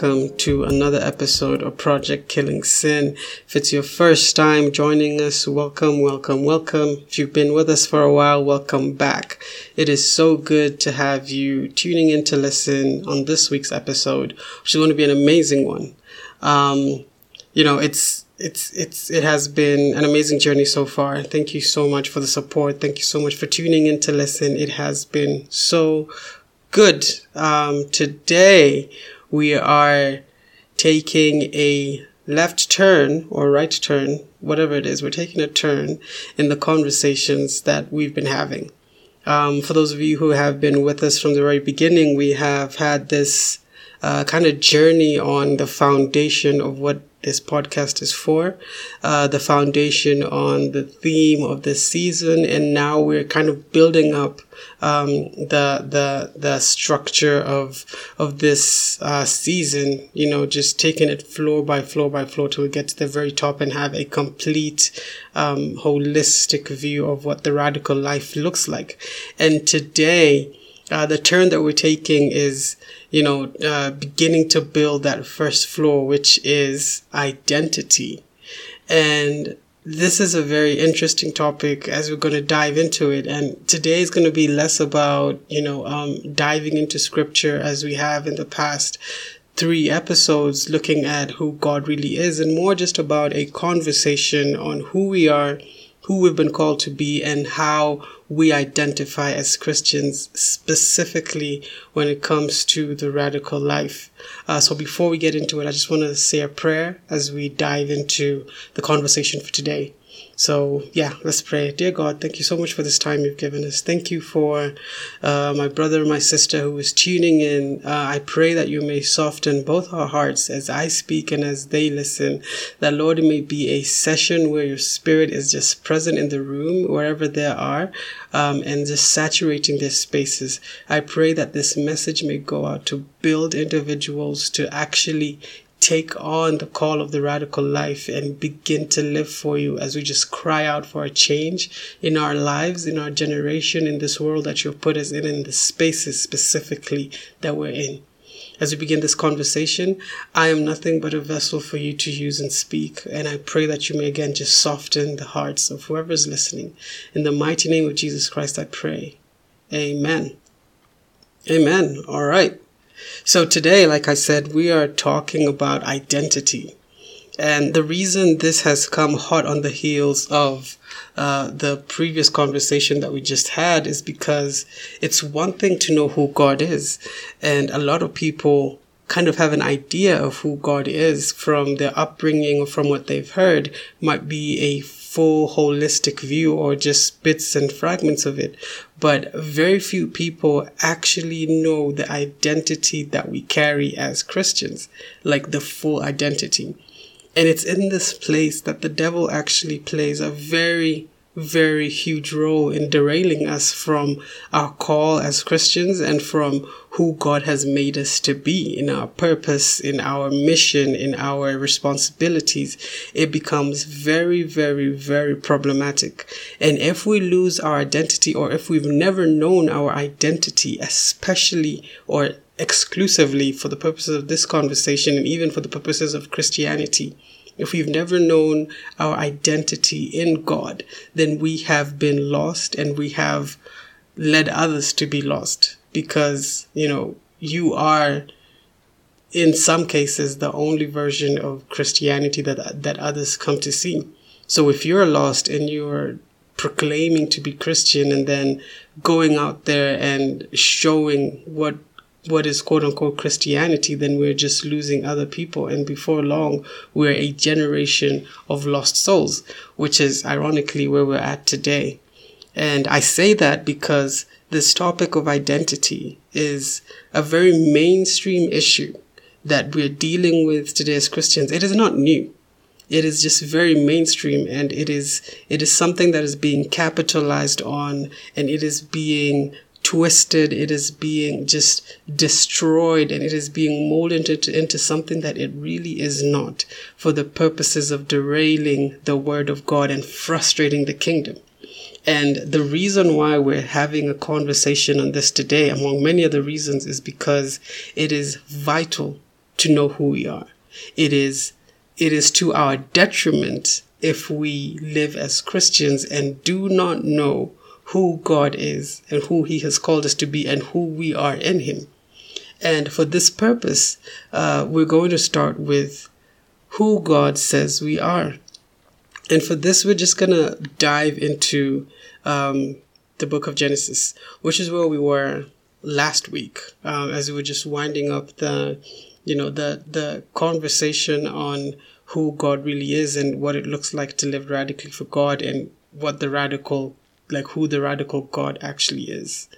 Welcome to another episode of Project Killing Sin. If it's your first time joining us, welcome, welcome, welcome. If you've been with us for a while, welcome back. It is so good to have you tuning in to listen on this week's episode, which is going to be an amazing one. Um, you know, it's it's it's it has been an amazing journey so far. Thank you so much for the support. Thank you so much for tuning in to listen. It has been so Good. Um, today we are taking a left turn or right turn, whatever it is. We're taking a turn in the conversations that we've been having. Um, for those of you who have been with us from the very beginning, we have had this uh, kind of journey on the foundation of what this podcast is for, uh, the foundation on the theme of this season, and now we're kind of building up um, the the the structure of of this uh, season. You know, just taking it floor by floor by floor till we get to the very top and have a complete, um, holistic view of what the radical life looks like. And today, uh, the turn that we're taking is you know, uh, beginning to build that first floor, which is identity. And this is a very interesting topic as we're going to dive into it. And today is going to be less about, you know, um, diving into scripture as we have in the past three episodes looking at who God really is and more just about a conversation on who we are, who we've been called to be and how we identify as Christians specifically when it comes to the radical life. Uh, so before we get into it, I just want to say a prayer as we dive into the conversation for today. So, yeah, let's pray. Dear God, thank you so much for this time you've given us. Thank you for uh, my brother my sister who is tuning in. Uh, I pray that you may soften both our hearts as I speak and as they listen. That, Lord, it may be a session where your spirit is just present in the room, wherever they are, um, and just saturating their spaces. I pray that this message may go out to build individuals to actually take on the call of the radical life and begin to live for you as we just cry out for a change in our lives, in our generation, in this world that you've put us in, in the spaces specifically that we're in. As we begin this conversation, I am nothing but a vessel for you to use and speak. And I pray that you may again just soften the hearts of whoever is listening. In the mighty name of Jesus Christ, I pray. Amen. Amen. All right. So today, like I said, we are talking about identity. And the reason this has come hot on the heels of uh, the previous conversation that we just had is because it's one thing to know who God is. And a lot of people kind of have an idea of who God is from their upbringing or from what they've heard might be a full holistic view or just bits and fragments of it. But very few people actually know the identity that we carry as Christians, like the full identity. And it's in this place that the devil actually plays a very very huge role in derailing us from our call as Christians and from who God has made us to be in our purpose, in our mission, in our responsibilities. It becomes very, very, very problematic. And if we lose our identity or if we've never known our identity, especially or exclusively for the purposes of this conversation and even for the purposes of Christianity, if we've never known our identity in God, then we have been lost and we have led others to be lost because, you know, you are in some cases the only version of Christianity that that others come to see. So if you're lost and you're proclaiming to be Christian and then going out there and showing what what is quote unquote Christianity, then we're just losing other people. And before long, we're a generation of lost souls, which is ironically where we're at today. And I say that because this topic of identity is a very mainstream issue that we're dealing with today as Christians. It is not new. It is just very mainstream and it is, it is something that is being capitalized on and it is being twisted, it is being just destroyed, and it is being molded into, into something that it really is not for the purposes of derailing the word of God and frustrating the kingdom. And the reason why we're having a conversation on this today, among many other reasons, is because it is vital to know who we are. It is, it is to our detriment if we live as Christians and do not know who God is and who He has called us to be and who we are in Him. And for this purpose, uh, we're going to start with who God says we are. And for this, we're just going to dive into um, the book of Genesis, which is where we were last week, um, as we were just winding up the, you know, the the conversation on who God really is and what it looks like to live radically for God and what the radical, like who the radical God actually is.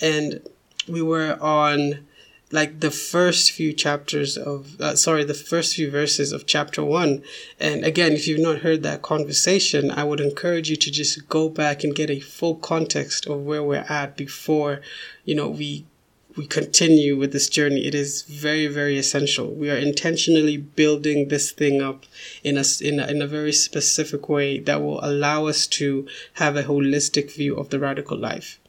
And we were on like the first few chapters of uh, sorry the first few verses of chapter 1 and again if you've not heard that conversation i would encourage you to just go back and get a full context of where we're at before you know we we continue with this journey it is very very essential we are intentionally building this thing up in a, in a in a very specific way that will allow us to have a holistic view of the radical life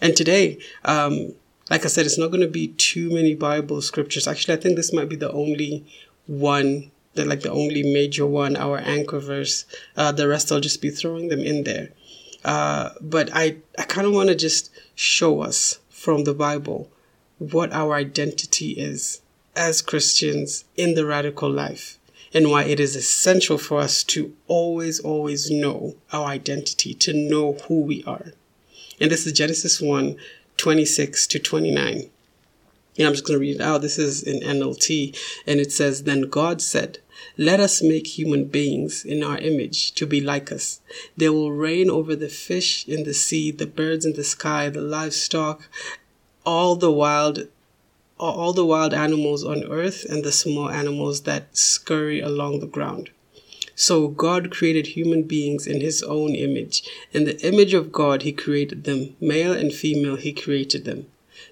and today um, like I said, it's not going to be too many Bible scriptures. Actually, I think this might be the only one, the, like the only major one, our anchor verse. Uh, the rest I'll just be throwing them in there. Uh, but I, I kind of want to just show us from the Bible what our identity is as Christians in the radical life and why it is essential for us to always, always know our identity, to know who we are. And this is Genesis 1, 26 to 29. And I'm just going to read it out. This is in NLT. And it says, Then God said, Let us make human beings in our image to be like us. They will reign over the fish in the sea, the birds in the sky, the livestock, all the wild all the wild animals on earth and the small animals that scurry along the ground. So God created human beings in his own image. In the image of God, he created them. Male and female, he created them.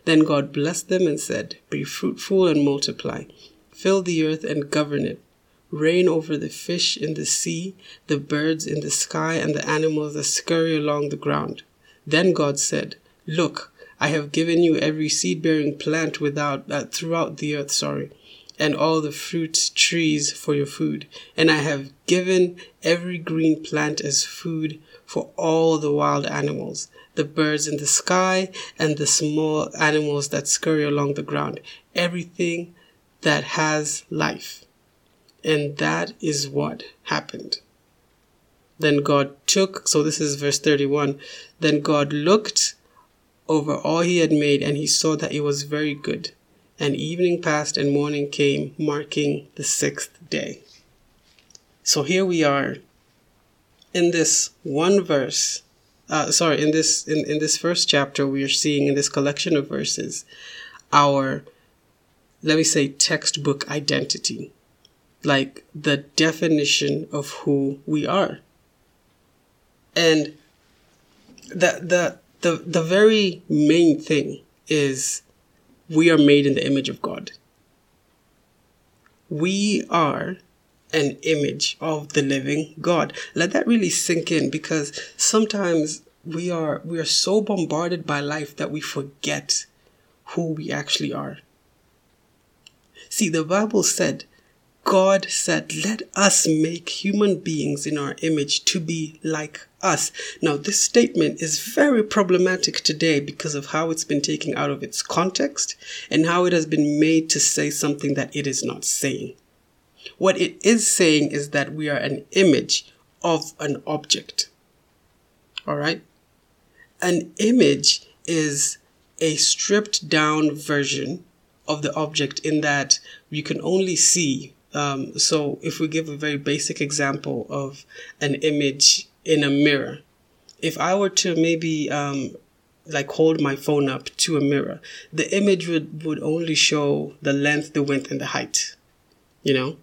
Then God blessed them and said, Be fruitful and multiply. Fill the earth and govern it. Reign over the fish in the sea, the birds in the sky, and the animals that scurry along the ground. Then God said, Look, I have given you every seed bearing plant without, uh, throughout the earth, sorry and all the fruit trees for your food. And I have given every green plant as food for all the wild animals, the birds in the sky, and the small animals that scurry along the ground, everything that has life. And that is what happened. Then God took, so this is verse 31. Then God looked over all he had made, and he saw that it was very good and evening passed and morning came, marking the sixth day. So here we are in this one verse. Uh, sorry, in this in, in this first chapter, we are seeing in this collection of verses our let me say textbook identity, like the definition of who we are. And the the the the very main thing is we are made in the image of God. We are an image of the living God. Let that really sink in because sometimes we are we are so bombarded by life that we forget who we actually are. See, the Bible said God said, Let us make human beings in our image to be like us. Now, this statement is very problematic today because of how it's been taken out of its context and how it has been made to say something that it is not saying. What it is saying is that we are an image of an object. All right? An image is a stripped down version of the object in that you can only see um, so if we give a very basic example of an image in a mirror, if I were to maybe um, like hold my phone up to a mirror, the image would, would only show the length, the width, and the height, you know?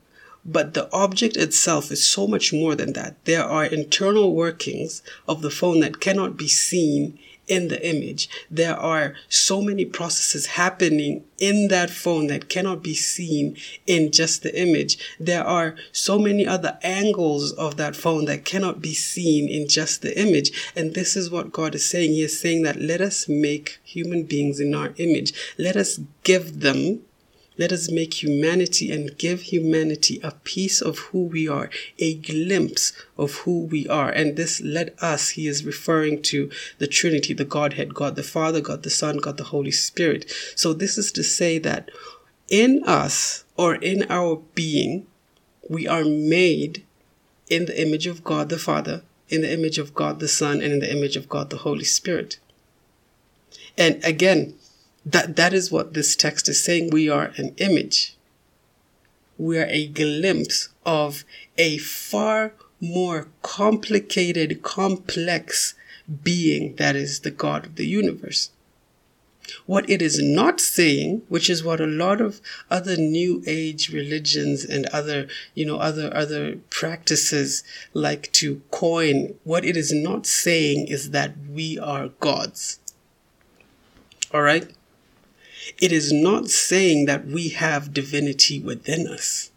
But the object itself is so much more than that. There are internal workings of the phone that cannot be seen in the image. There are so many processes happening in that phone that cannot be seen in just the image. There are so many other angles of that phone that cannot be seen in just the image. And this is what God is saying. He is saying that let us make human beings in our image. Let us give them let us make humanity and give humanity a piece of who we are, a glimpse of who we are. And this let us, he is referring to the Trinity, the Godhead, God the Father, God the Son, God the Holy Spirit. So this is to say that in us or in our being, we are made in the image of God the Father, in the image of God the Son, and in the image of God the Holy Spirit. And again, that, that is what this text is saying. We are an image. We are a glimpse of a far more complicated, complex being that is the God of the universe. What it is not saying, which is what a lot of other new age religions and other, you know, other, other practices like to coin, what it is not saying is that we are gods. All right? It is not saying that we have divinity within us.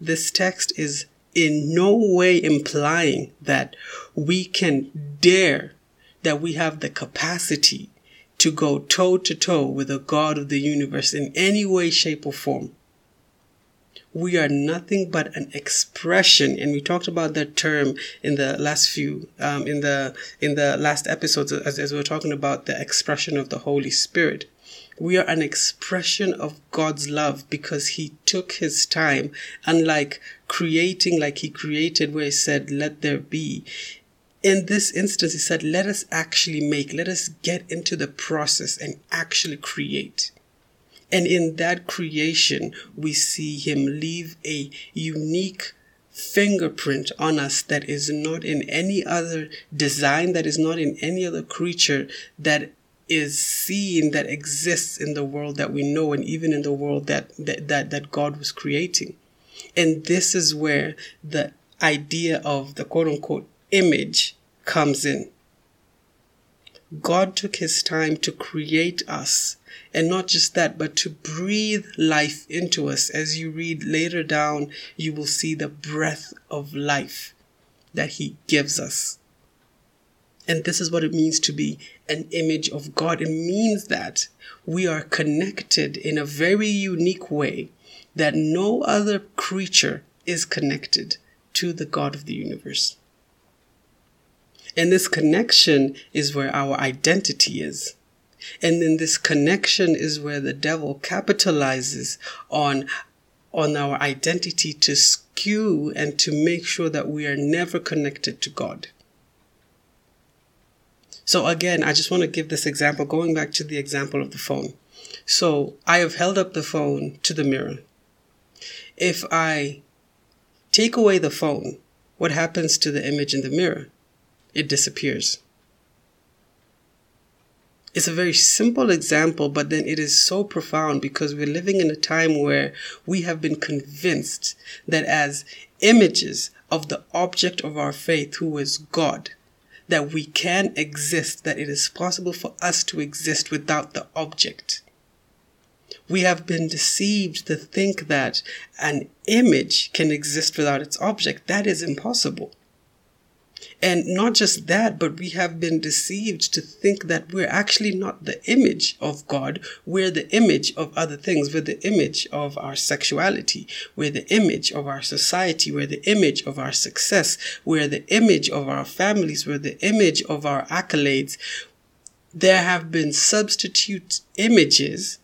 This text is in no way implying that we can dare, that we have the capacity to go toe to toe with the God of the universe in any way, shape, or form. We are nothing but an expression, and we talked about that term in the last few, um, in the in the last episodes, as, as we were talking about the expression of the Holy Spirit. We are an expression of God's love because He took His time, unlike creating like He created, where He said, Let there be. In this instance, He said, Let us actually make, let us get into the process and actually create. And in that creation, we see Him leave a unique fingerprint on us that is not in any other design, that is not in any other creature, that is seen that exists in the world that we know and even in the world that, that, that, that God was creating. And this is where the idea of the quote unquote image comes in. God took his time to create us. And not just that, but to breathe life into us. As you read later down, you will see the breath of life that he gives us. And this is what it means to be an image of God. It means that we are connected in a very unique way that no other creature is connected to the God of the universe. And this connection is where our identity is. And then this connection is where the devil capitalizes on, on our identity to skew and to make sure that we are never connected to God. So again, I just want to give this example, going back to the example of the phone. So I have held up the phone to the mirror. If I take away the phone, what happens to the image in the mirror? It disappears. It's a very simple example, but then it is so profound because we're living in a time where we have been convinced that as images of the object of our faith, who is God, that we can exist, that it is possible for us to exist without the object. We have been deceived to think that an image can exist without its object. That is impossible. And not just that, but we have been deceived to think that we're actually not the image of God. We're the image of other things. We're the image of our sexuality. We're the image of our society. We're the image of our success. We're the image of our families. We're the image of our accolades. There have been substitute images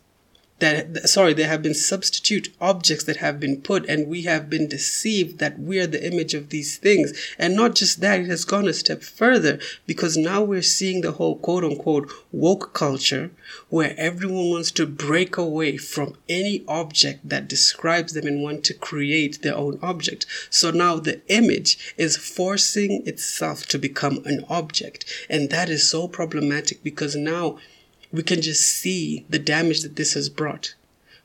that sorry there have been substitute objects that have been put and we have been deceived that we are the image of these things. And not just that it has gone a step further because now we're seeing the whole quote unquote woke culture where everyone wants to break away from any object that describes them and want to create their own object. So now the image is forcing itself to become an object. And that is so problematic because now we can just see the damage that this has brought.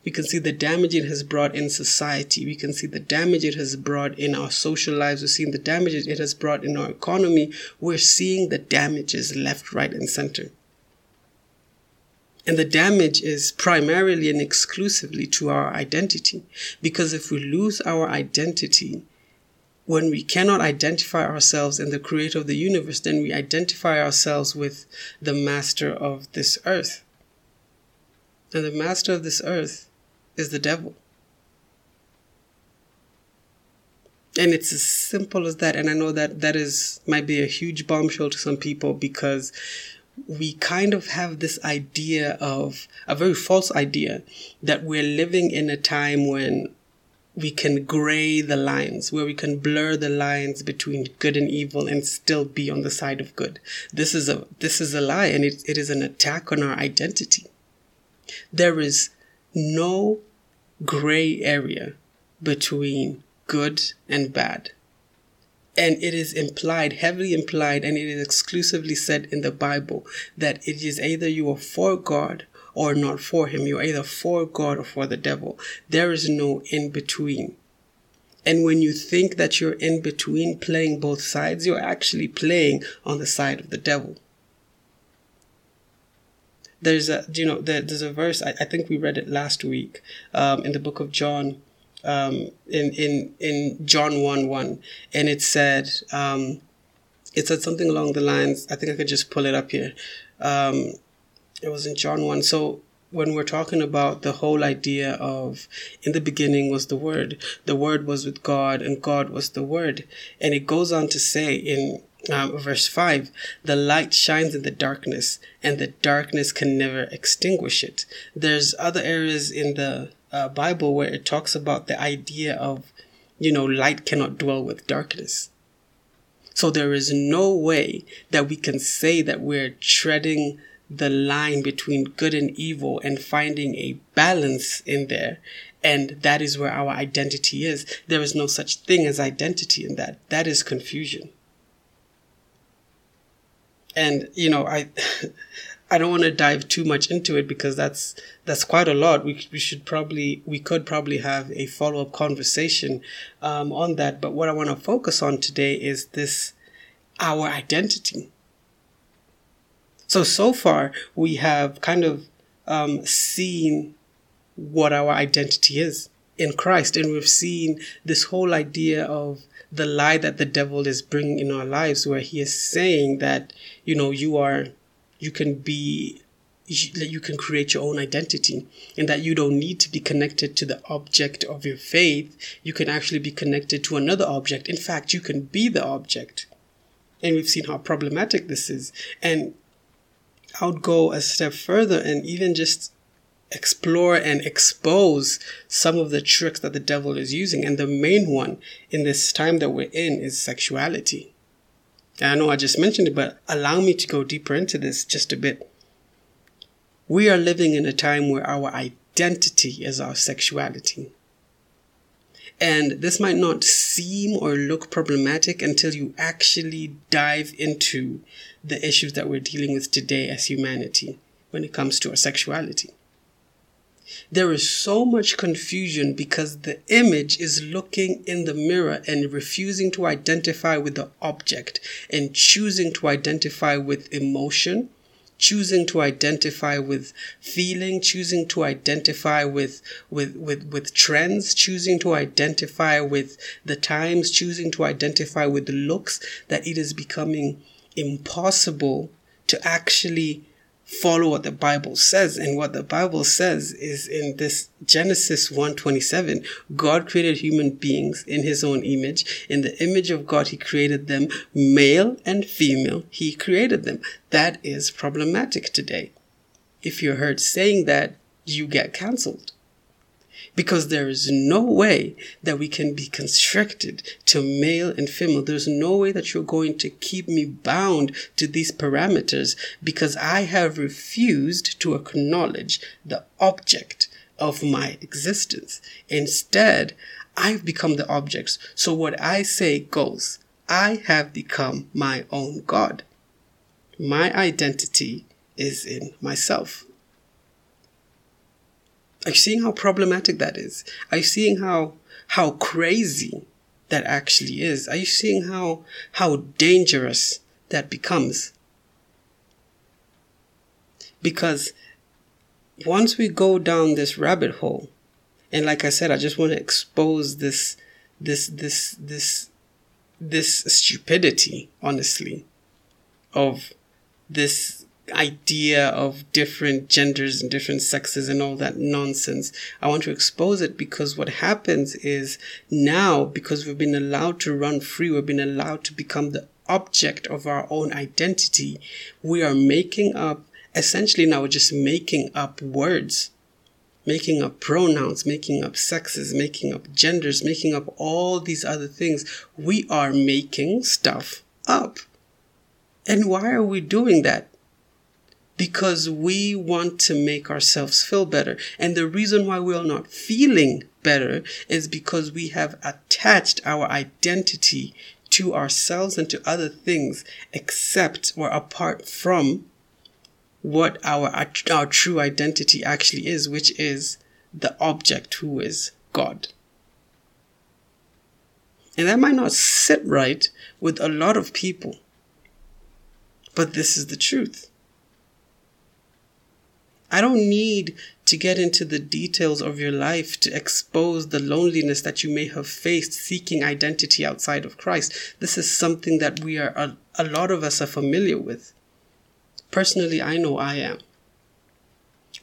We can see the damage it has brought in society. We can see the damage it has brought in our social lives. We're seeing the damage it has brought in our economy. We're seeing the damages left, right, and center. And the damage is primarily and exclusively to our identity. Because if we lose our identity, when we cannot identify ourselves in the creator of the universe, then we identify ourselves with the master of this earth. And the master of this earth is the devil. And it's as simple as that. And I know that that is might be a huge bombshell to some people because we kind of have this idea of a very false idea that we're living in a time when we can gray the lines, where we can blur the lines between good and evil and still be on the side of good. This is a this is a lie and it, it is an attack on our identity. There is no gray area between good and bad. And it is implied, heavily implied, and it is exclusively said in the Bible that it is either you are for God or not for Him. You're either for God or for the devil. There is no in between. And when you think that you're in between playing both sides, you're actually playing on the side of the devil. There's a, you know, there's a verse, I, I think we read it last week um, in the book of John um, in in in John one one, and it said um, it said something along the lines. I think I could just pull it up here. It was in John one. So when we're talking about the whole idea of in the beginning was the word the word was with god and god was the word and it goes on to say in um, verse 5 the light shines in the darkness and the darkness can never extinguish it there's other areas in the uh, Bible where it talks about the idea of, you know, light cannot dwell with darkness. So there is no way that we can say that we're treading the line between good and evil and finding a balance in there. And that is where our identity is. There is no such thing as identity in that. That is confusion. And, you know, I, I don't want to dive too much into it because that's that's quite a lot. We we should probably we could probably have a follow up conversation um, on that. But what I want to focus on today is this our identity. So so far we have kind of um, seen what our identity is in Christ, and we've seen this whole idea of the lie that the devil is bringing in our lives, where he is saying that you know you are you can be you can create your own identity and that you don't need to be connected to the object of your faith. You can actually be connected to another object. In fact you can be the object. And we've seen how problematic this is. And i would go a step further and even just explore and expose some of the tricks that the devil is using and the main one in this time that we're in is sexuality I know I just mentioned it, but allow me to go deeper into this just a bit. We are living in a time where our identity is our sexuality. And this might not seem or look problematic until you actually dive into the issues that we're dealing with today as humanity when it comes to our sexuality. There is so much confusion because the image is looking in the mirror and refusing to identify with the object and choosing to identify with emotion, choosing to identify with feeling, choosing to identify with, with, with, with trends, choosing to identify with the times, choosing to identify with the looks, that it is becoming impossible to actually follow what the Bible says. And what the Bible says is in this Genesis 1:27, God created human beings in his own image. In the image of God, he created them, male and female, he created them. That is problematic today. If you're heard saying that, you get cancelled because there is no way that we can be constricted to male and female. There's no way that you're going to keep me bound to these parameters because I have refused to acknowledge the object of my existence. Instead, I've become the object. So what I say goes. I have become my own God. My identity is in myself. Are you seeing how problematic that is? Are you seeing how how crazy that actually is? Are you seeing how how dangerous that becomes? Because once we go down this rabbit hole, and like I said, I just want to expose this this this this this stupidity, honestly, of this idea of different genders and different sexes and all that nonsense. I want to expose it because what happens is now, because we've been allowed to run free, we've been allowed to become the object of our own identity, we are making up, essentially now we're just making up words. Making up pronouns, making up sexes, making up genders, making up all these other things. We are making stuff up. And why are we doing that? Because we want to make ourselves feel better. And the reason why we are not feeling better is because we have attached our identity to ourselves and to other things except or apart from what our, our true identity actually is, which is the object who is God. And that might not sit right with a lot of people, but this is the truth. I don't need to get into the details of your life to expose the loneliness that you may have faced seeking identity outside of Christ. This is something that we are, a, a lot of us are familiar with. Personally, I know I am.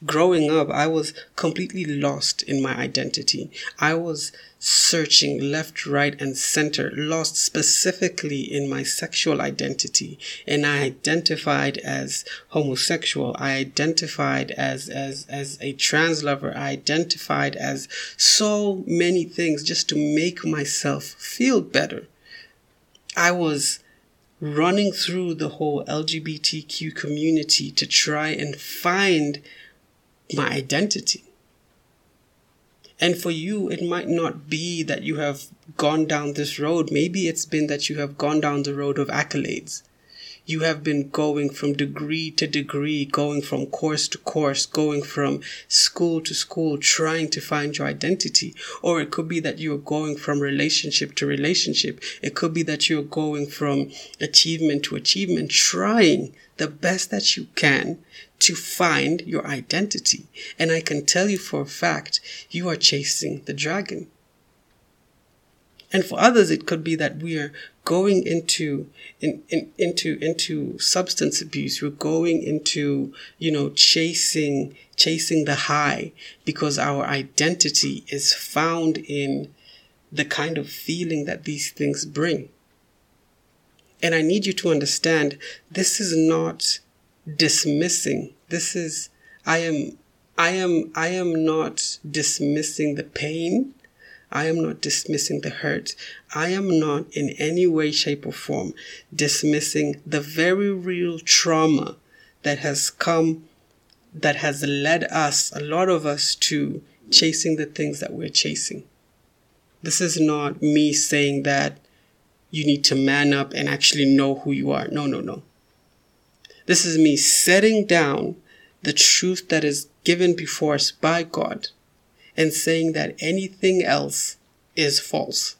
Growing up, I was completely lost in my identity. I was searching left, right, and center, lost specifically in my sexual identity. And I identified as homosexual. I identified as, as, as a trans lover. I identified as so many things just to make myself feel better. I was running through the whole LGBTQ community to try and find my identity. And for you, it might not be that you have gone down this road. Maybe it's been that you have gone down the road of accolades. You have been going from degree to degree, going from course to course, going from school to school, trying to find your identity. Or it could be that you're going from relationship to relationship. It could be that you're going from achievement to achievement, trying the best that you can to find your identity. And I can tell you for a fact, you are chasing the dragon. And for others, it could be that we are going into in, in, into into substance abuse. We're going into you know chasing chasing the high because our identity is found in the kind of feeling that these things bring. And I need you to understand this is not dismissing. This is, I am, I am, I am not dismissing the pain. I am not dismissing the hurt. I am not in any way, shape, or form dismissing the very real trauma that has come, that has led us, a lot of us, to chasing the things that we're chasing. This is not me saying that you need to man up and actually know who you are. No, no, no. This is me setting down the truth that is given before us by God and saying that anything else is false.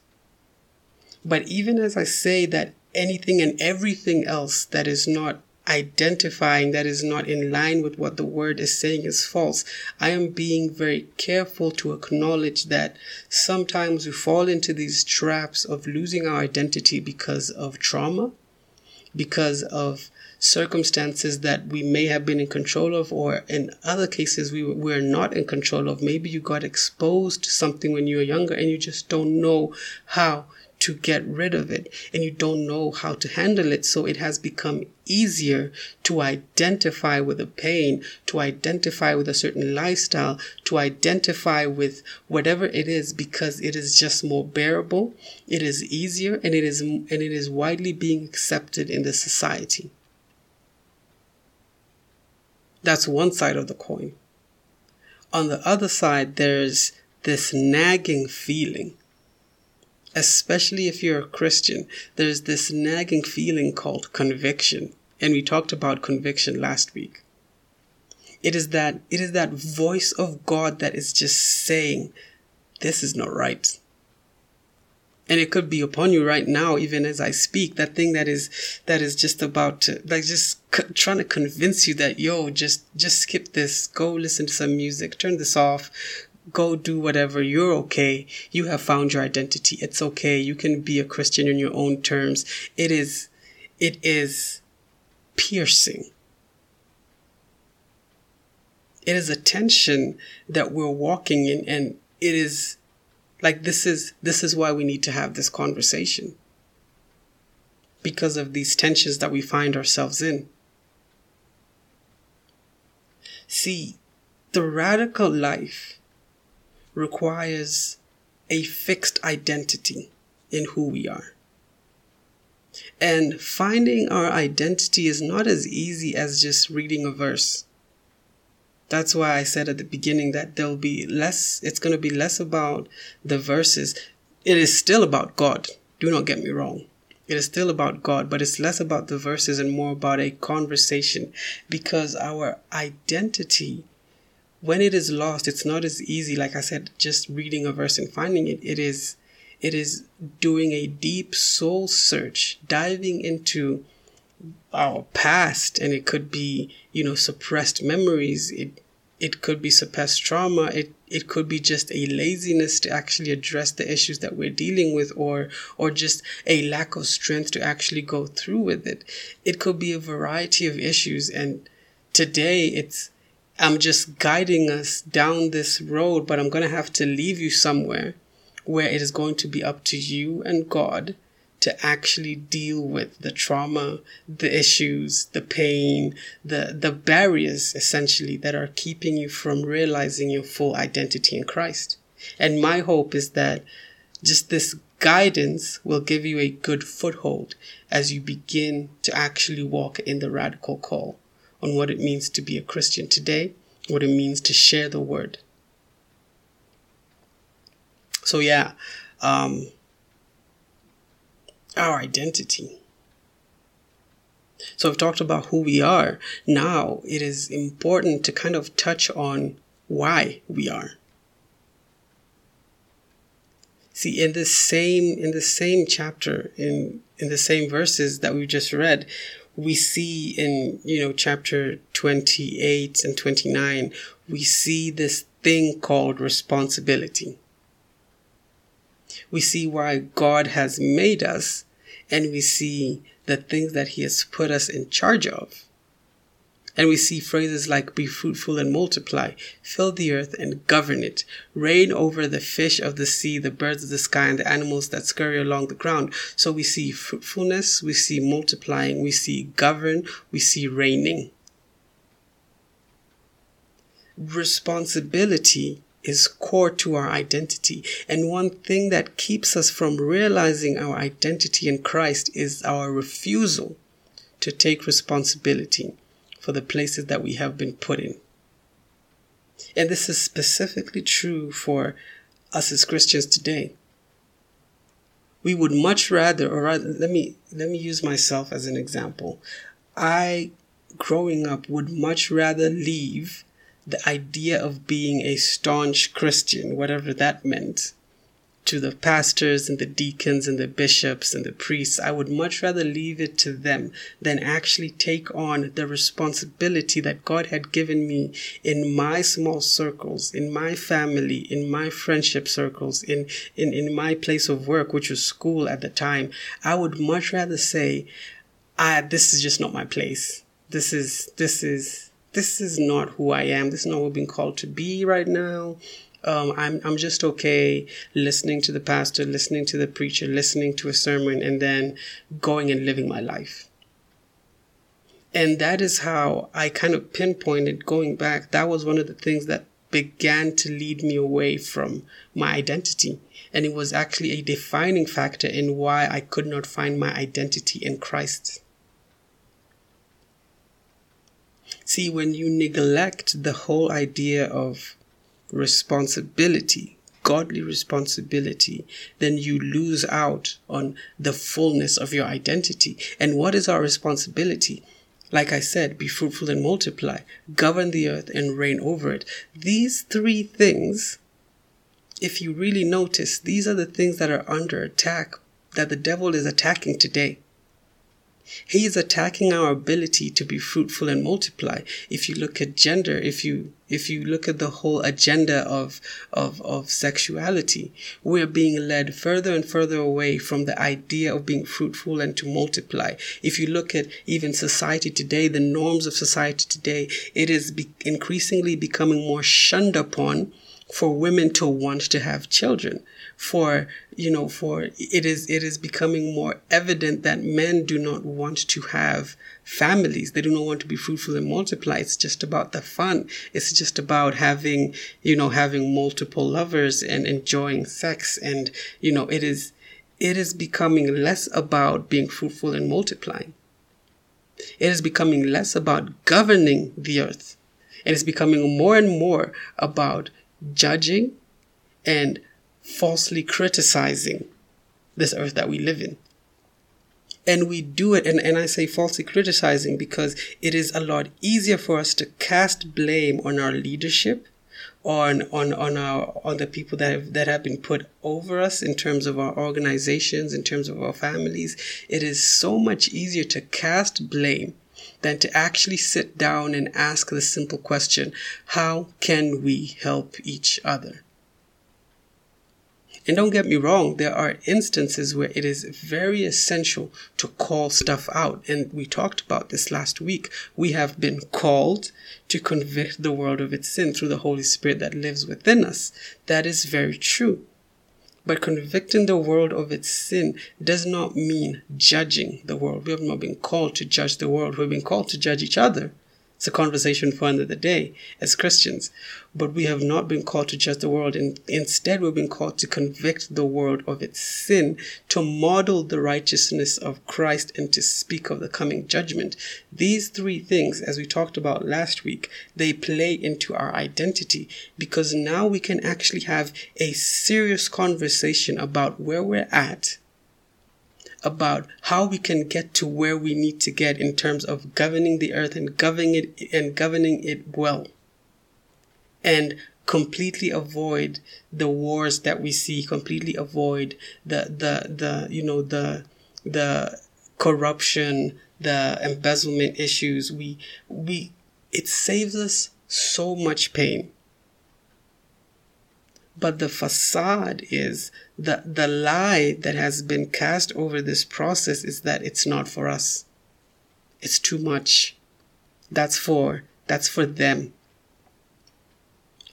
But even as I say that anything and everything else that is not identifying that is not in line with what the word is saying is false. I am being very careful to acknowledge that sometimes we fall into these traps of losing our identity because of trauma, because of circumstances that we may have been in control of, or in other cases, we were not in control of. Maybe you got exposed to something when you were younger and you just don't know how to get rid of it and you don't know how to handle it. So it has become easier to identify with the pain, to identify with a certain lifestyle, to identify with whatever it is because it is just more bearable. It is easier and it is, and it is widely being accepted in the society. That's one side of the coin. On the other side, there's this nagging feeling. Especially if you're a Christian, there's this nagging feeling called conviction. And we talked about conviction last week. It is that it is that voice of God that is just saying, This is not right. And it could be upon you right now, even as I speak, that thing that is, that is just about to, like just c- trying to convince you that, yo, just, just skip this, go listen to some music, turn this off, go do whatever. You're okay. You have found your identity. It's okay. You can be a Christian in your own terms. It is, it is piercing. It is a tension that we're walking in and it is like this is this is why we need to have this conversation. Because of these tensions that we find ourselves in. See, the radical life requires a fixed identity in who we are. And finding our identity is not as easy as just reading a verse. That's why I said at the beginning that there'll be less, it's going to be less about the verses. It is still about God. Do not get me wrong. It is still about God, but it's less about the verses and more about a conversation because our identity, when it is lost, it's not as easy, like I said, just reading a verse and finding it. It is, it is doing a deep soul search, diving into our past and it could be you know suppressed memories. It it could be suppressed trauma. It it could be just a laziness to actually address the issues that we're dealing with or or just a lack of strength to actually go through with it. It could be a variety of issues and today it's i'm just guiding us down this road but i'm going to have to leave you somewhere where it is going to be up to you and god to actually deal with the trauma, the issues, the pain, the, the barriers essentially that are keeping you from realizing your full identity in Christ. And my hope is that just this guidance will give you a good foothold as you begin to actually walk in the radical call on what it means to be a Christian today, what it means to share the word. So yeah, um, our identity. So I've talked about who we are. Now it is important to kind of touch on why we are. See, in the same in the same chapter, in in the same verses that we just read, we see in you know chapter 28 and 29, we see this thing called responsibility we see why God has made us, and we see the things that He has put us in charge of. And we see phrases like be fruitful and multiply, fill the earth and govern it, reign over the fish of the sea, the birds of the sky, and the animals that scurry along the ground. So we see fruitfulness, we see multiplying, we see govern, we see reigning. Responsibility is core to our identity. And one thing that keeps us from realizing our identity in Christ is our refusal to take responsibility for the places that we have been put in. And this is specifically true for us as Christians today. We would much rather, or rather, let me, let me use myself as an example. I, growing up, would much rather leave the idea of being a staunch Christian, whatever that meant, to the pastors and the deacons and the bishops and the priests, I would much rather leave it to them than actually take on the responsibility that God had given me in my small circles, in my family, in my friendship circles, in, in, in my place of work, which was school at the time. I would much rather say, ah, this is just not my place. This is, this is, this is not who I am. This is not what I'm being called to be right now. Um, I'm I'm just okay listening to the pastor, listening to the preacher, listening to a sermon, and then going and living my life. And that is how I kind of pinpointed going back. That was one of the things that began to lead me away from my identity. And it was actually a defining factor in why I could not find my identity in Christ. See, when you neglect the whole idea of responsibility, godly responsibility, then you lose out on the fullness of your identity. And what is our responsibility? Like I said, be fruitful and multiply, govern the earth and reign over it. These three things, if you really notice, these are the things that are under attack, that the devil is attacking today. He is attacking our ability to be fruitful and multiply. If you look at gender, if you if you look at the whole agenda of of of sexuality, we're being led further and further away from the idea of being fruitful and to multiply. If you look at even society today, the norms of society today, it is be- increasingly becoming more shunned upon for women to want to have children for you know for it is it is becoming more evident that men do not want to have families. They do not want to be fruitful and multiply. It's just about the fun. It's just about having you know having multiple lovers and enjoying sex. And you know it is it is becoming less about being fruitful and multiplying. It is becoming less about governing the earth. It is becoming more and more about judging and falsely criticizing this earth that we live in. And we do it, and, and I say falsely criticizing because it is a lot easier for us to cast blame on our leadership, on on on our on the people that have that have been put over us in terms of our organizations, in terms of our families. It is so much easier to cast blame than to actually sit down and ask the simple question, how can we help each other? And don't get me wrong, there are instances where it is very essential to call stuff out. And we talked about this last week. We have been called to convict the world of its sin through the Holy Spirit that lives within us. That is very true. But convicting the world of its sin does not mean judging the world. We have not been called to judge the world. We've been called to judge each other. It's a conversation for another day as Christians. But we have not been called to judge the world. And instead, we've been called to convict the world of its sin, to model the righteousness of Christ, and to speak of the coming judgment. These three things, as we talked about last week, they play into our identity because now we can actually have a serious conversation about where we're at about how we can get to where we need to get in terms of governing the earth and governing it and governing it well. And completely avoid the wars that we see, completely avoid the the the you know the the corruption, the embezzlement issues. We we it saves us so much pain but the facade is the, the lie that has been cast over this process is that it's not for us. It's too much. That's for, that's for them.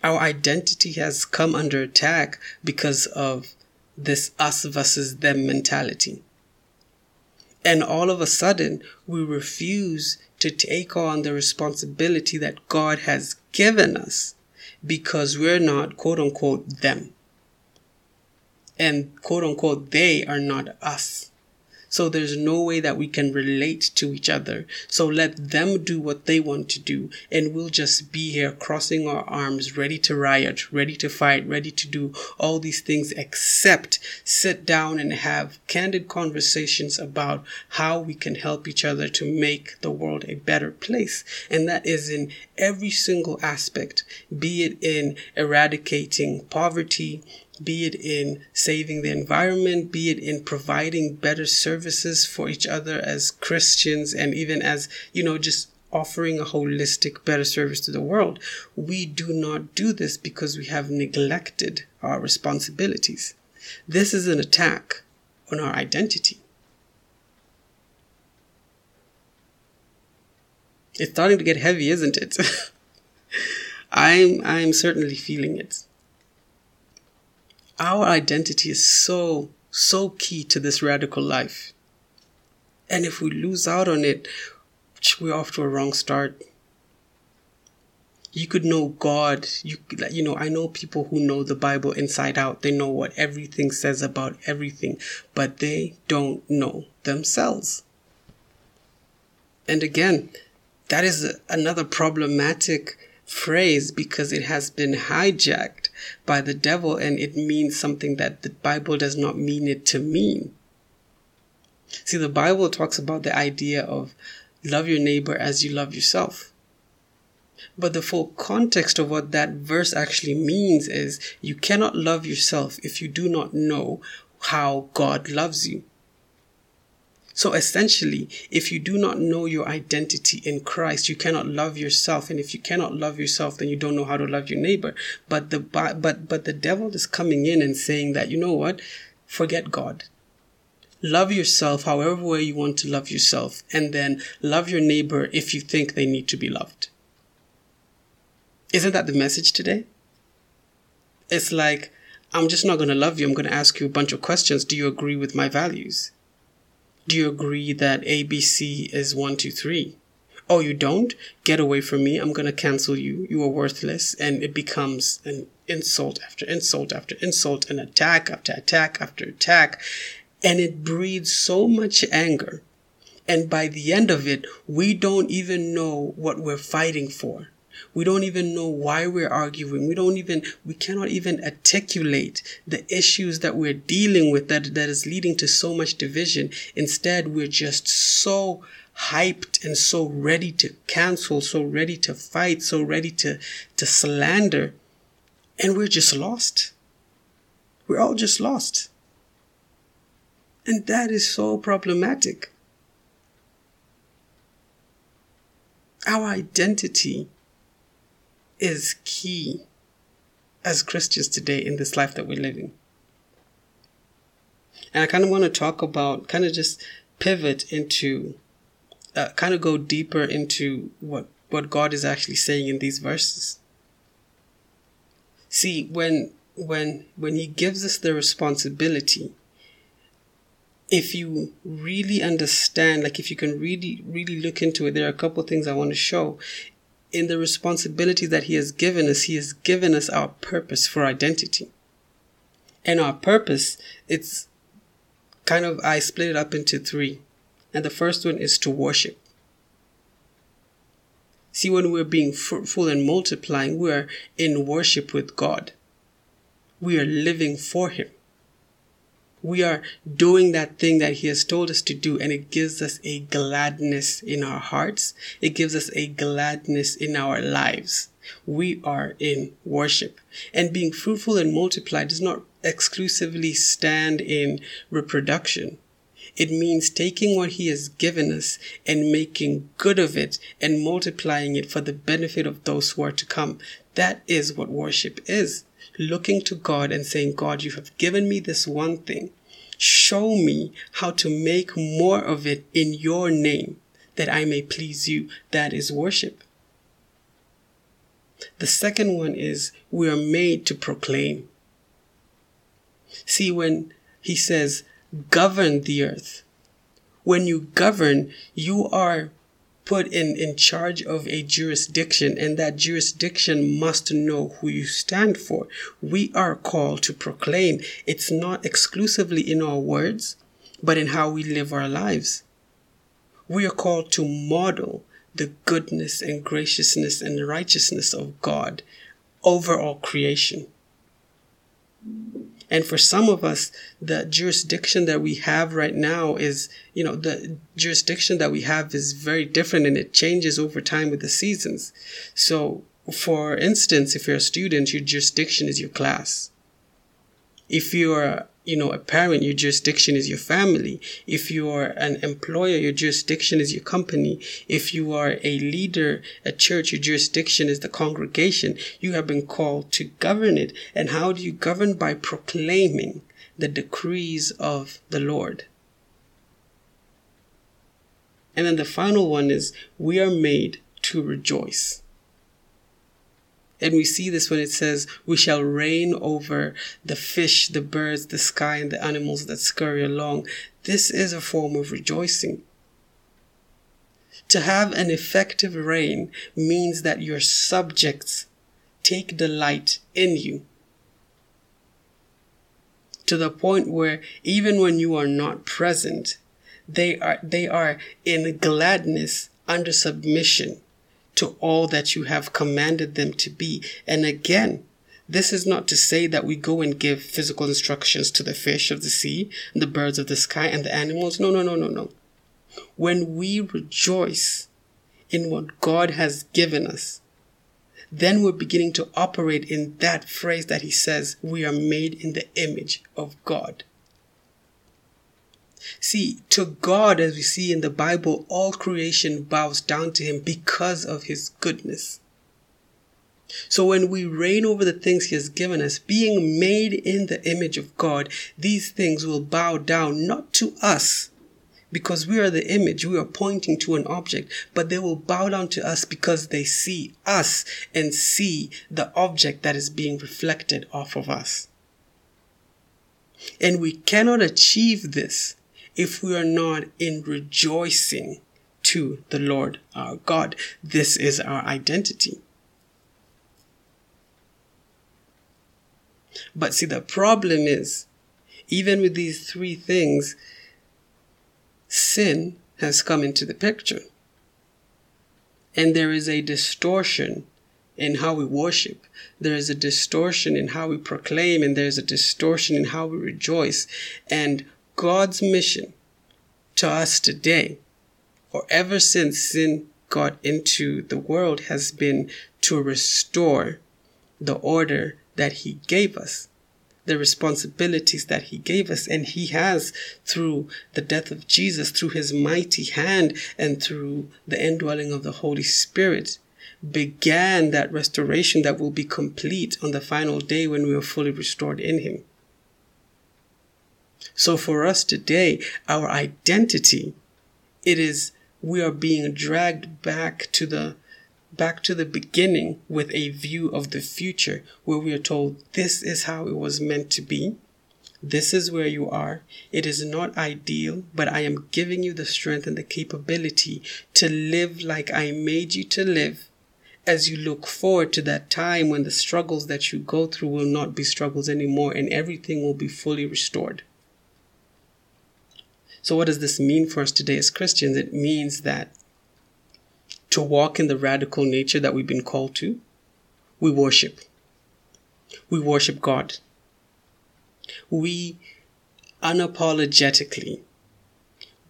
Our identity has come under attack because of this us versus them mentality. And all of a sudden, we refuse to take on the responsibility that God has given us because we're not quote unquote them. And quote unquote they are not us. So there's no way that we can relate to each other. So let them do what they want to do. And we'll just be here crossing our arms, ready to riot, ready to fight, ready to do all these things, except sit down and have candid conversations about how we can help each other to make the world a better place. And that is in every single aspect, be it in eradicating poverty, be it in saving the environment, be it in providing better services for each other as Christians, and even as, you know, just offering a holistic, better service to the world. We do not do this because we have neglected our responsibilities. This is an attack on our identity. It's starting to get heavy, isn't it? I'm I'm certainly feeling it our identity is so, so key to this radical life. And if we lose out on it, we're off to a wrong start. You could know God. You, you know, I know people who know the Bible inside out. They know what everything says about everything, but they don't know themselves. And again, that is another problematic phrase because it has been hijacked by the devil and it means something that the Bible does not mean it to mean. See, the Bible talks about the idea of love your neighbor as you love yourself. But the full context of what that verse actually means is you cannot love yourself if you do not know how God loves you. So essentially, if you do not know your identity in Christ, you cannot love yourself. And if you cannot love yourself, then you don't know how to love your neighbor. But the, but, but the devil is coming in and saying that, you know what? Forget God. Love yourself however way you want to love yourself. And then love your neighbor if you think they need to be loved. Isn't that the message today? It's like, I'm just not going to love you. I'm going to ask you a bunch of questions. Do you agree with my values? Do you agree that ABC is one, two, three? Oh, you don't? Get away from me. I'm going to cancel you. You are worthless. And it becomes an insult after insult after insult, an attack after attack after attack. And it breeds so much anger. And by the end of it, we don't even know what we're fighting for. We don't even know why we're arguing. We don't even, we cannot even articulate the issues that we're dealing with that, that is leading to so much division. Instead, we're just so hyped and so ready to cancel, so ready to fight, so ready to, to slander. And we're just lost. We're all just lost. And that is so problematic. Our identity is key as Christians today in this life that we're living. And I kind of want to talk about, kind of just pivot into, uh, kind of go deeper into what, what God is actually saying in these verses. See, when, when, when He gives us the responsibility, if you really understand, like if you can really, really look into it, there are a couple things I want to show in the responsibility that He has given us, He has given us our purpose for identity. And our purpose, it's kind of, I split it up into three. And the first one is to worship. See, when we're being fruitful and multiplying, we're in worship with God. We are living for Him we are doing that thing that He has told us to do, and it gives us a gladness in our hearts. It gives us a gladness in our lives. We are in worship. And being fruitful and multiply does not exclusively stand in reproduction. It means taking what He has given us and making good of it and multiplying it for the benefit of those who are to come. That is what worship is looking to God and saying, God, you have given me this one thing. Show me how to make more of it in your name that I may please you. That is worship. The second one is we are made to proclaim. See, when he says, govern the earth, when you govern, you are put in, in charge of a jurisdiction, and that jurisdiction must know who you stand for. We are called to proclaim. It's not exclusively in our words, but in how we live our lives. We are called to model the goodness and graciousness and righteousness of God over all creation. And for some of us, the jurisdiction that we have right now is, you know, the jurisdiction that we have is very different and it changes over time with the seasons. So, for instance, if you're a student, your jurisdiction is your class. If you're you know, a parent, your jurisdiction is your family. If you are an employer, your jurisdiction is your company. If you are a leader, a church, your jurisdiction is the congregation. You have been called to govern it. And how do you govern? By proclaiming the decrees of the Lord. And then the final one is we are made to rejoice. And we see this when it says, We shall reign over the fish, the birds, the sky, and the animals that scurry along. This is a form of rejoicing. To have an effective reign means that your subjects take delight in you. To the point where even when you are not present, they are, they are in gladness under submission to all that you have commanded them to be. And again, this is not to say that we go and give physical instructions to the fish of the sea, and the birds of the sky, and the animals. No, no, no, no, no. When we rejoice in what God has given us, then we're beginning to operate in that phrase that he says, we are made in the image of God. See, to God, as we see in the Bible, all creation bows down to him because of his goodness. So when we reign over the things he has given us, being made in the image of God, these things will bow down not to us, because we are the image, we are pointing to an object, but they will bow down to us because they see us and see the object that is being reflected off of us. And we cannot achieve this if we are not in rejoicing to the Lord our God. This is our identity. But see, the problem is, even with these three things, sin has come into the picture. And there is a distortion in how we worship. There is a distortion in how we proclaim, and there's a distortion in how we rejoice. And God's mission to us today, or ever since sin got into the world, has been to restore the order that He gave us the responsibilities that he gave us. And he has, through the death of Jesus, through his mighty hand, and through the indwelling of the Holy Spirit, began that restoration that will be complete on the final day when we are fully restored in him. So for us today, our identity, it is we are being dragged back to the back to the beginning with a view of the future where we are told this is how it was meant to be. This is where you are. It is not ideal, but I am giving you the strength and the capability to live like I made you to live as you look forward to that time when the struggles that you go through will not be struggles anymore and everything will be fully restored. So, what does this mean for us today as Christians? It means that to walk in the radical nature that we've been called to, we worship. We worship God. We unapologetically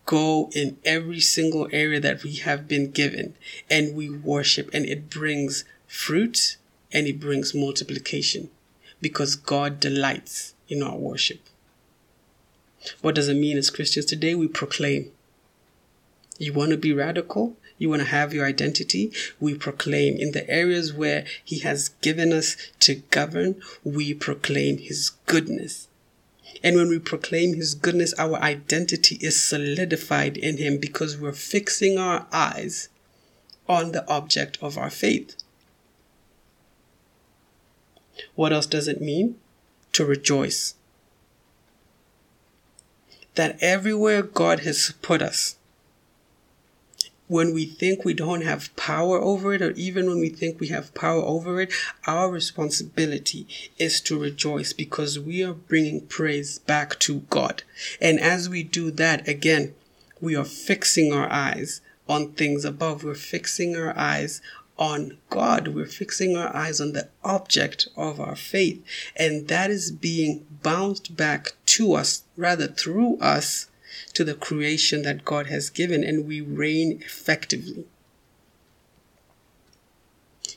go in every single area that we have been given and we worship and it brings fruit and it brings multiplication because God delights in our worship. What does it mean as Christians today? We proclaim. You want to be radical? You want to have your identity? We proclaim. In the areas where He has given us to govern, we proclaim His goodness. And when we proclaim His goodness, our identity is solidified in Him because we're fixing our eyes on the object of our faith. What else does it mean? To rejoice. That everywhere God has put us, when we think we don't have power over it, or even when we think we have power over it, our responsibility is to rejoice because we are bringing praise back to God. And as we do that, again, we are fixing our eyes on things above. We're fixing our eyes on God. We're fixing our eyes on the object of our faith. And that is being bounced back to us, rather through us to the creation that God has given and we reign effectively.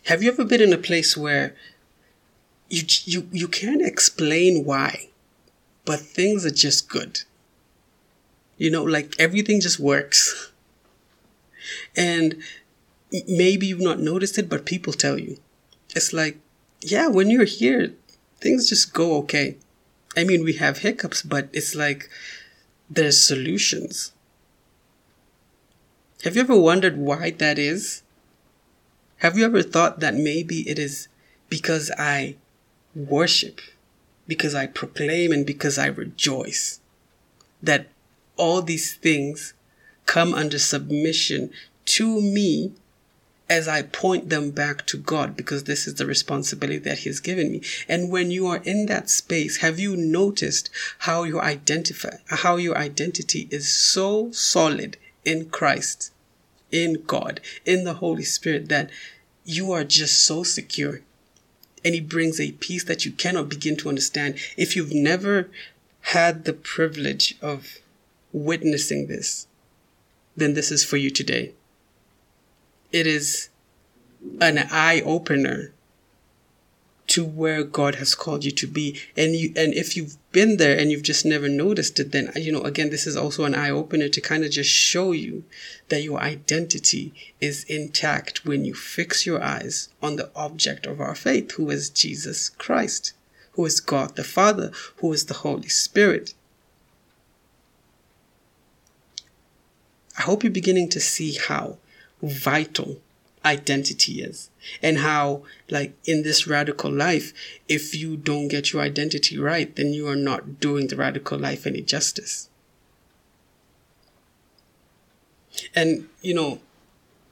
Have you ever been in a place where you, you, you can't explain why, but things are just good? You know, like everything just works. And maybe you've not noticed it, but people tell you. It's like, yeah, when you're here, things just go okay. I mean, we have hiccups, but it's like there's solutions. Have you ever wondered why that is? Have you ever thought that maybe it is because I worship, because I proclaim, and because I rejoice that all these things come under submission to me as I point them back to God because this is the responsibility that He has given me. And when you are in that space, have you noticed how your identify, how your identity is so solid in Christ, in God, in the Holy Spirit that you are just so secure. And He brings a peace that you cannot begin to understand. If you've never had the privilege of witnessing this, then this is for you today. It is an eye opener to where God has called you to be. And you, and if you've been there and you've just never noticed it, then, you know, again, this is also an eye opener to kind of just show you that your identity is intact when you fix your eyes on the object of our faith, who is Jesus Christ, who is God the Father, who is the Holy Spirit. I hope you're beginning to see how vital identity is. And how like in this radical life if you don't get your identity right then you are not doing the radical life any justice. And you know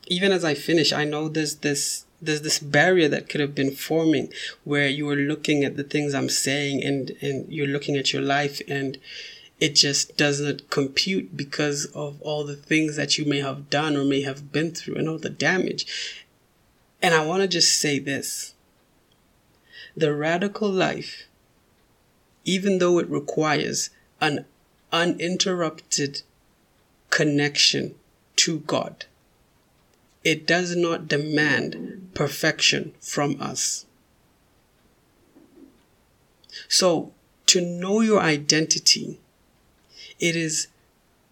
even as i finish i know there's this there's this barrier that could have been forming where you are looking at the things i'm saying and and you're looking at your life and it just doesn't compute because of all the things that you may have done or may have been through and all the damage. And I want to just say this the radical life, even though it requires an uninterrupted connection to God, it does not demand perfection from us. So, to know your identity it is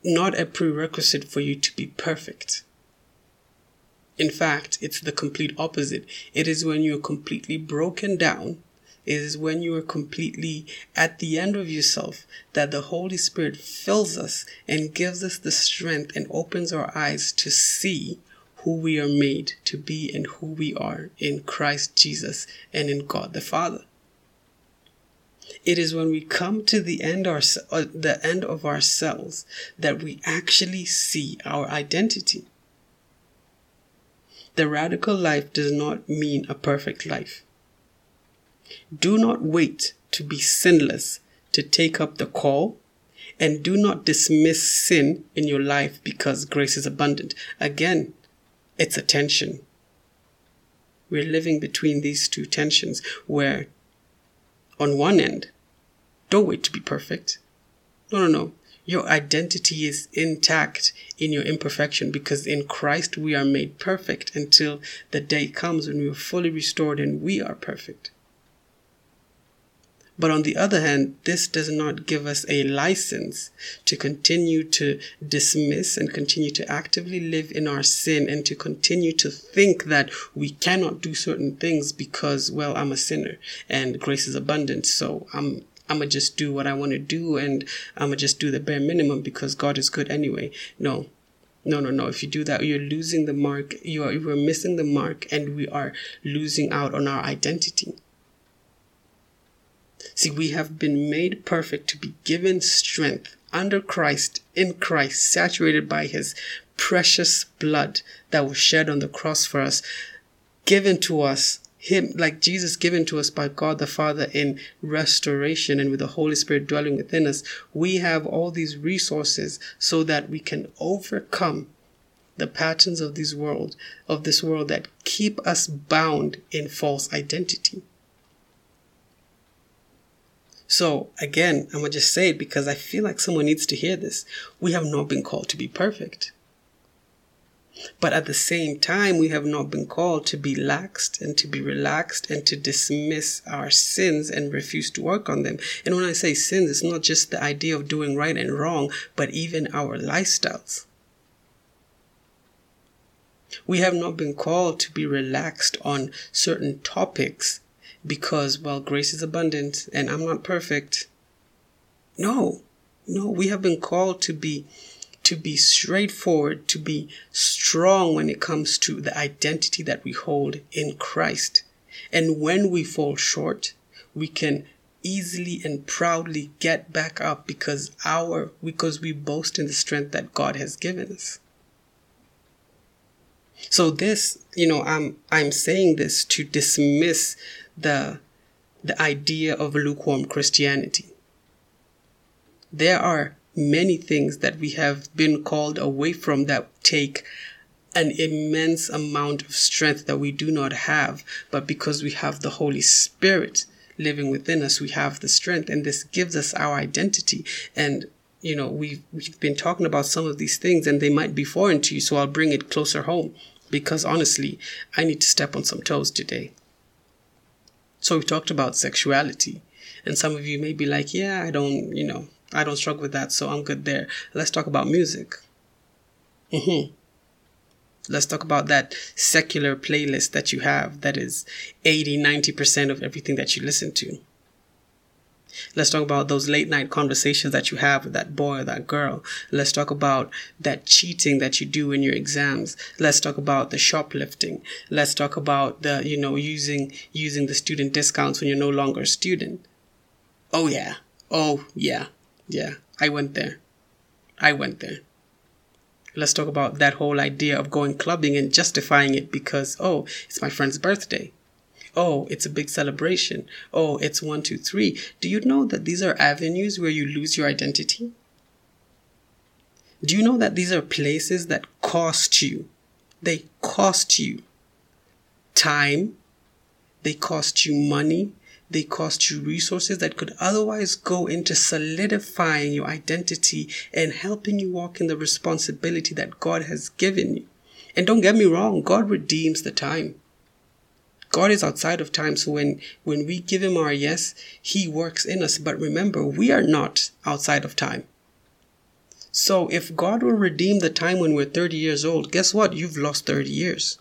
not a prerequisite for you to be perfect. In fact, it's the complete opposite. It is when you're completely broken down, it is when you are completely at the end of yourself that the Holy Spirit fills us and gives us the strength and opens our eyes to see who we are made to be and who we are in Christ Jesus and in God the Father. It is when we come to the end, our, uh, the end of ourselves that we actually see our identity. The radical life does not mean a perfect life. Do not wait to be sinless to take up the call, and do not dismiss sin in your life because grace is abundant. Again, it's a tension. We're living between these two tensions where, on one end, don't wait to be perfect. No, no, no. Your identity is intact in your imperfection because in Christ we are made perfect until the day comes when we are fully restored and we are perfect. But on the other hand, this does not give us a license to continue to dismiss and continue to actively live in our sin and to continue to think that we cannot do certain things because, well, I'm a sinner and grace is abundant. So I'm I'm gonna just do what I want to do and I'm gonna just do the bare minimum because God is good anyway. No, no, no, no. If you do that, you're losing the mark. You are, are missing the mark and we are losing out on our identity. See, we have been made perfect to be given strength under Christ, in Christ, saturated by his precious blood that was shed on the cross for us, given to us him like Jesus given to us by God the Father in restoration and with the Holy Spirit dwelling within us, we have all these resources so that we can overcome the patterns of this world, of this world that keep us bound in false identity. So again, I'm gonna just say it because I feel like someone needs to hear this. We have not been called to be perfect. But at the same time, we have not been called to be laxed and to be relaxed and to dismiss our sins and refuse to work on them. And when I say sins, it's not just the idea of doing right and wrong, but even our lifestyles. We have not been called to be relaxed on certain topics because, well, grace is abundant and I'm not perfect. No, no, we have been called to be to be straightforward, to be strong when it comes to the identity that we hold in Christ. And when we fall short, we can easily and proudly get back up because our because we boast in the strength that God has given us. So this, you know, I'm I'm saying this to dismiss the the idea of lukewarm Christianity. There are many things that we have been called away from that take an immense amount of strength that we do not have, but because we have the Holy Spirit living within us, we have the strength, and this gives us our identity. And you know, we've, we've been talking about some of these things and they might be foreign to you. So I'll bring it closer home because honestly, I need to step on some toes today. So we talked about sexuality and some of you may be like, yeah, I don't, you know, I don't struggle with that. So I'm good there. Let's talk about music. Mm-hmm. Let's talk about that secular playlist that you have that is 80, 90% of everything that you listen to. Let's talk about those late night conversations that you have with that boy or that girl. Let's talk about that cheating that you do in your exams. Let's talk about the shoplifting. Let's talk about the, you know, using, using the student discounts when you're no longer a student. Oh yeah. Oh yeah. Yeah. I went there. I went there. Let's talk about that whole idea of going clubbing and justifying it because, oh, it's my friend's birthday. Oh, it's a big celebration. Oh, it's one, two, three. Do you know that these are avenues where you lose your identity? Do you know that these are places that cost you? They cost you time. They cost you money. They cost you resources that could otherwise go into solidifying your identity and helping you walk in the responsibility that God has given you. And don't get me wrong, God redeems the time. God is outside of time. So when, when we give him our yes, he works in us. But remember, we are not outside of time. So if God will redeem the time when we're 30 years old, guess what? You've lost 30 years.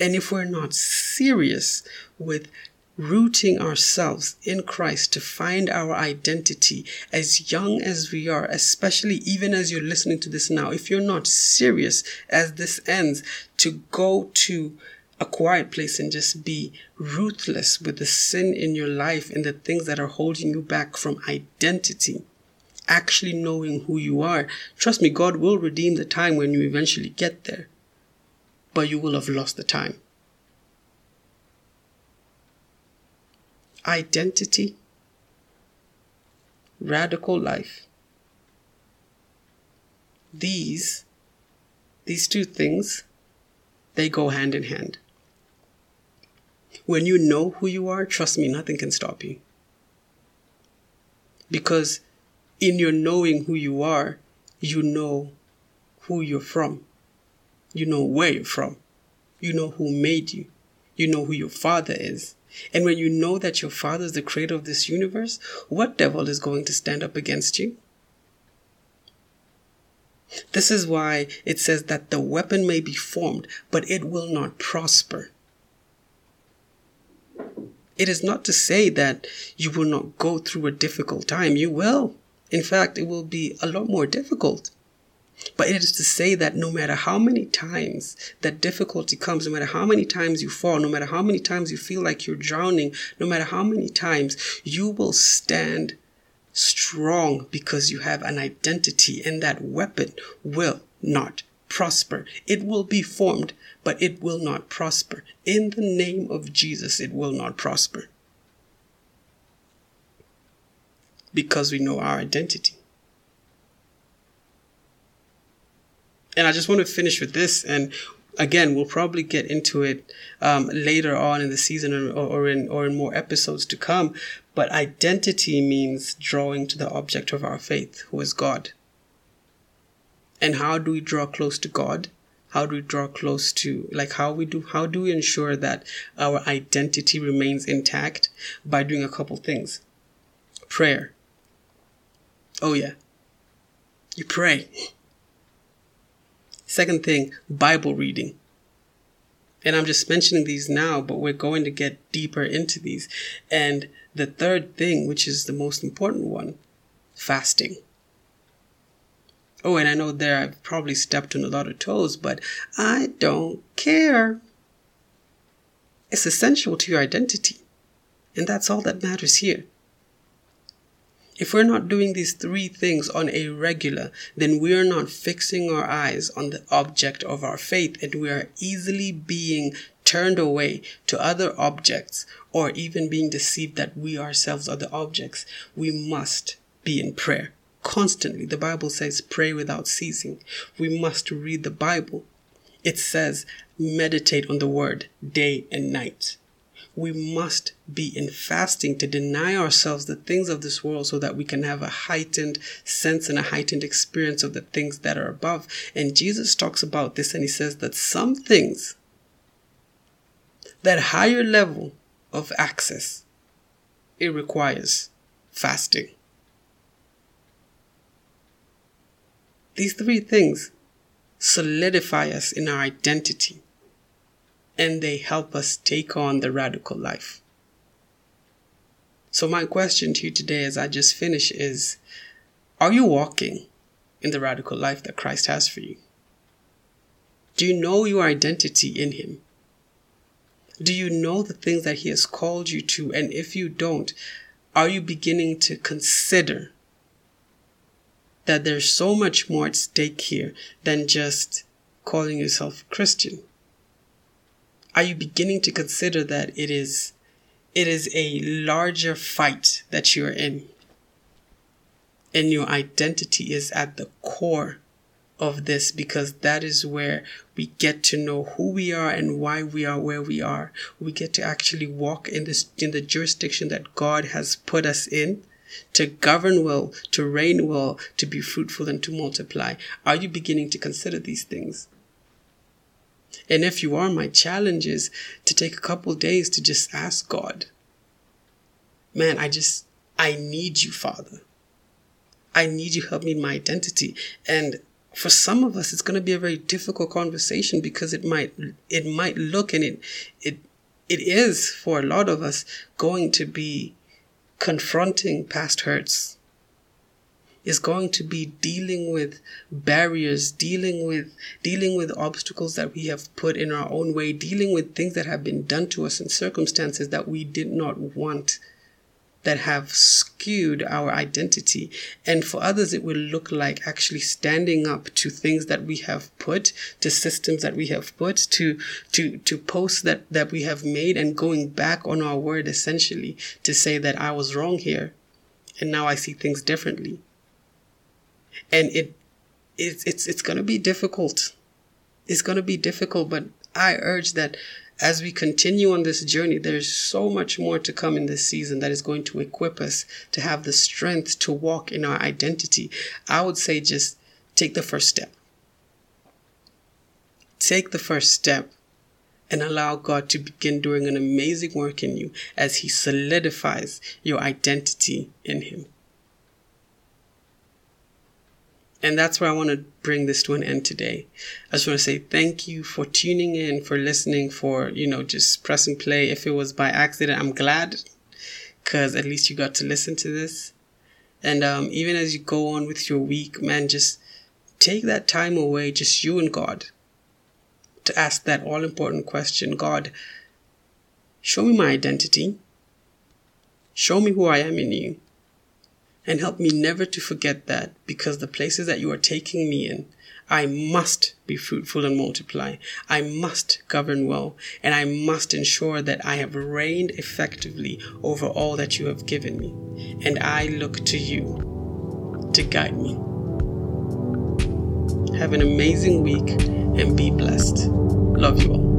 And if we're not serious with rooting ourselves in Christ to find our identity as young as we are, especially even as you're listening to this now, if you're not serious as this ends to go to a quiet place and just be ruthless with the sin in your life and the things that are holding you back from identity. Actually knowing who you are. Trust me, God will redeem the time when you eventually get there. But you will have lost the time. Identity, radical life. These, these two things, they go hand in hand. When you know who you are, trust me, nothing can stop you. Because in your knowing who you are, you know who you're from. You know where you're from. You know who made you. You know who your father is. And when you know that your father is the creator of this universe, what devil is going to stand up against you? This is why it says that the weapon may be formed, but it will not prosper. It is not to say that you will not go through a difficult time. You will. In fact, it will be a lot more difficult. But it is to say that no matter how many times that difficulty comes, no matter how many times you fall, no matter how many times you feel like you're drowning, no matter how many times, you will stand strong because you have an identity and that weapon will not prosper. It will be formed, but it will not prosper. In the name of Jesus, it will not prosper. Because we know our identity. And I just want to finish with this. And again, we'll probably get into it um, later on in the season or, or, in, or in more episodes to come. But identity means drawing to the object of our faith, who is God. And how do we draw close to God? How do we draw close to, like, how we do, how do we ensure that our identity remains intact? By doing a couple things. Prayer. Oh, yeah. You pray. Second thing, Bible reading. And I'm just mentioning these now, but we're going to get deeper into these. And the third thing, which is the most important one, fasting. Oh, and I know there I've probably stepped on a lot of toes, but I don't care. It's essential to your identity. And that's all that matters here. If we're not doing these three things on a regular, then we are not fixing our eyes on the object of our faith and we are easily being turned away to other objects or even being deceived that we ourselves are the objects. We must be in prayer constantly. The Bible says, pray without ceasing. We must read the Bible. It says, meditate on the word day and night. We must be in fasting to deny ourselves the things of this world so that we can have a heightened sense and a heightened experience of the things that are above. And Jesus talks about this and he says that some things, that higher level of access, it requires fasting. These three things solidify us in our identity and they help us take on the radical life. So, my question to you today, as I just finish, is Are you walking in the radical life that Christ has for you? Do you know your identity in Him? Do you know the things that He has called you to? And if you don't, are you beginning to consider that there's so much more at stake here than just calling yourself Christian? Are you beginning to consider that it is it is a larger fight that you're in and your identity is at the core of this because that is where we get to know who we are and why we are where we are. We get to actually walk in this in the jurisdiction that God has put us in to govern well, to reign well, to be fruitful and to multiply. Are you beginning to consider these things? And if you are, my challenge is to take a couple days to just ask God, man, I just, I need you, Father. I need you help me my identity. And for some of us, it's going to be a very difficult conversation because it might, it might look and it, it, it is for a lot of us going to be confronting past hurts is going to be dealing with barriers, dealing with dealing with obstacles that we have put in our own way, dealing with things that have been done to us in circumstances that we did not want that have skewed our identity. And for others, it will look like actually standing up to things that we have put, to systems that we have put, to, to, to posts that, that we have made and going back on our word essentially to say that I was wrong here. And now I see things differently and it it's it's, it's going to be difficult. It's going to be difficult but i urge that as we continue on this journey there's so much more to come in this season that is going to equip us to have the strength to walk in our identity. I would say just take the first step. Take the first step and allow God to begin doing an amazing work in you as He solidifies your identity in Him. And that's where I want to bring this to an end today. I just want to say thank you for tuning in, for listening, for, you know, just pressing play. If it was by accident, I'm glad because at least you got to listen to this. And um, even as you go on with your week, man, just take that time away, just you and God, to ask that all important question God, show me my identity. Show me who I am in you and help me never to forget that because the places that you are taking me in, I must be fruitful and multiply. I must govern well, and I must ensure that I have reigned effectively over all that you have given me. And I look to you to guide me. Have an amazing week and be blessed. Love you all.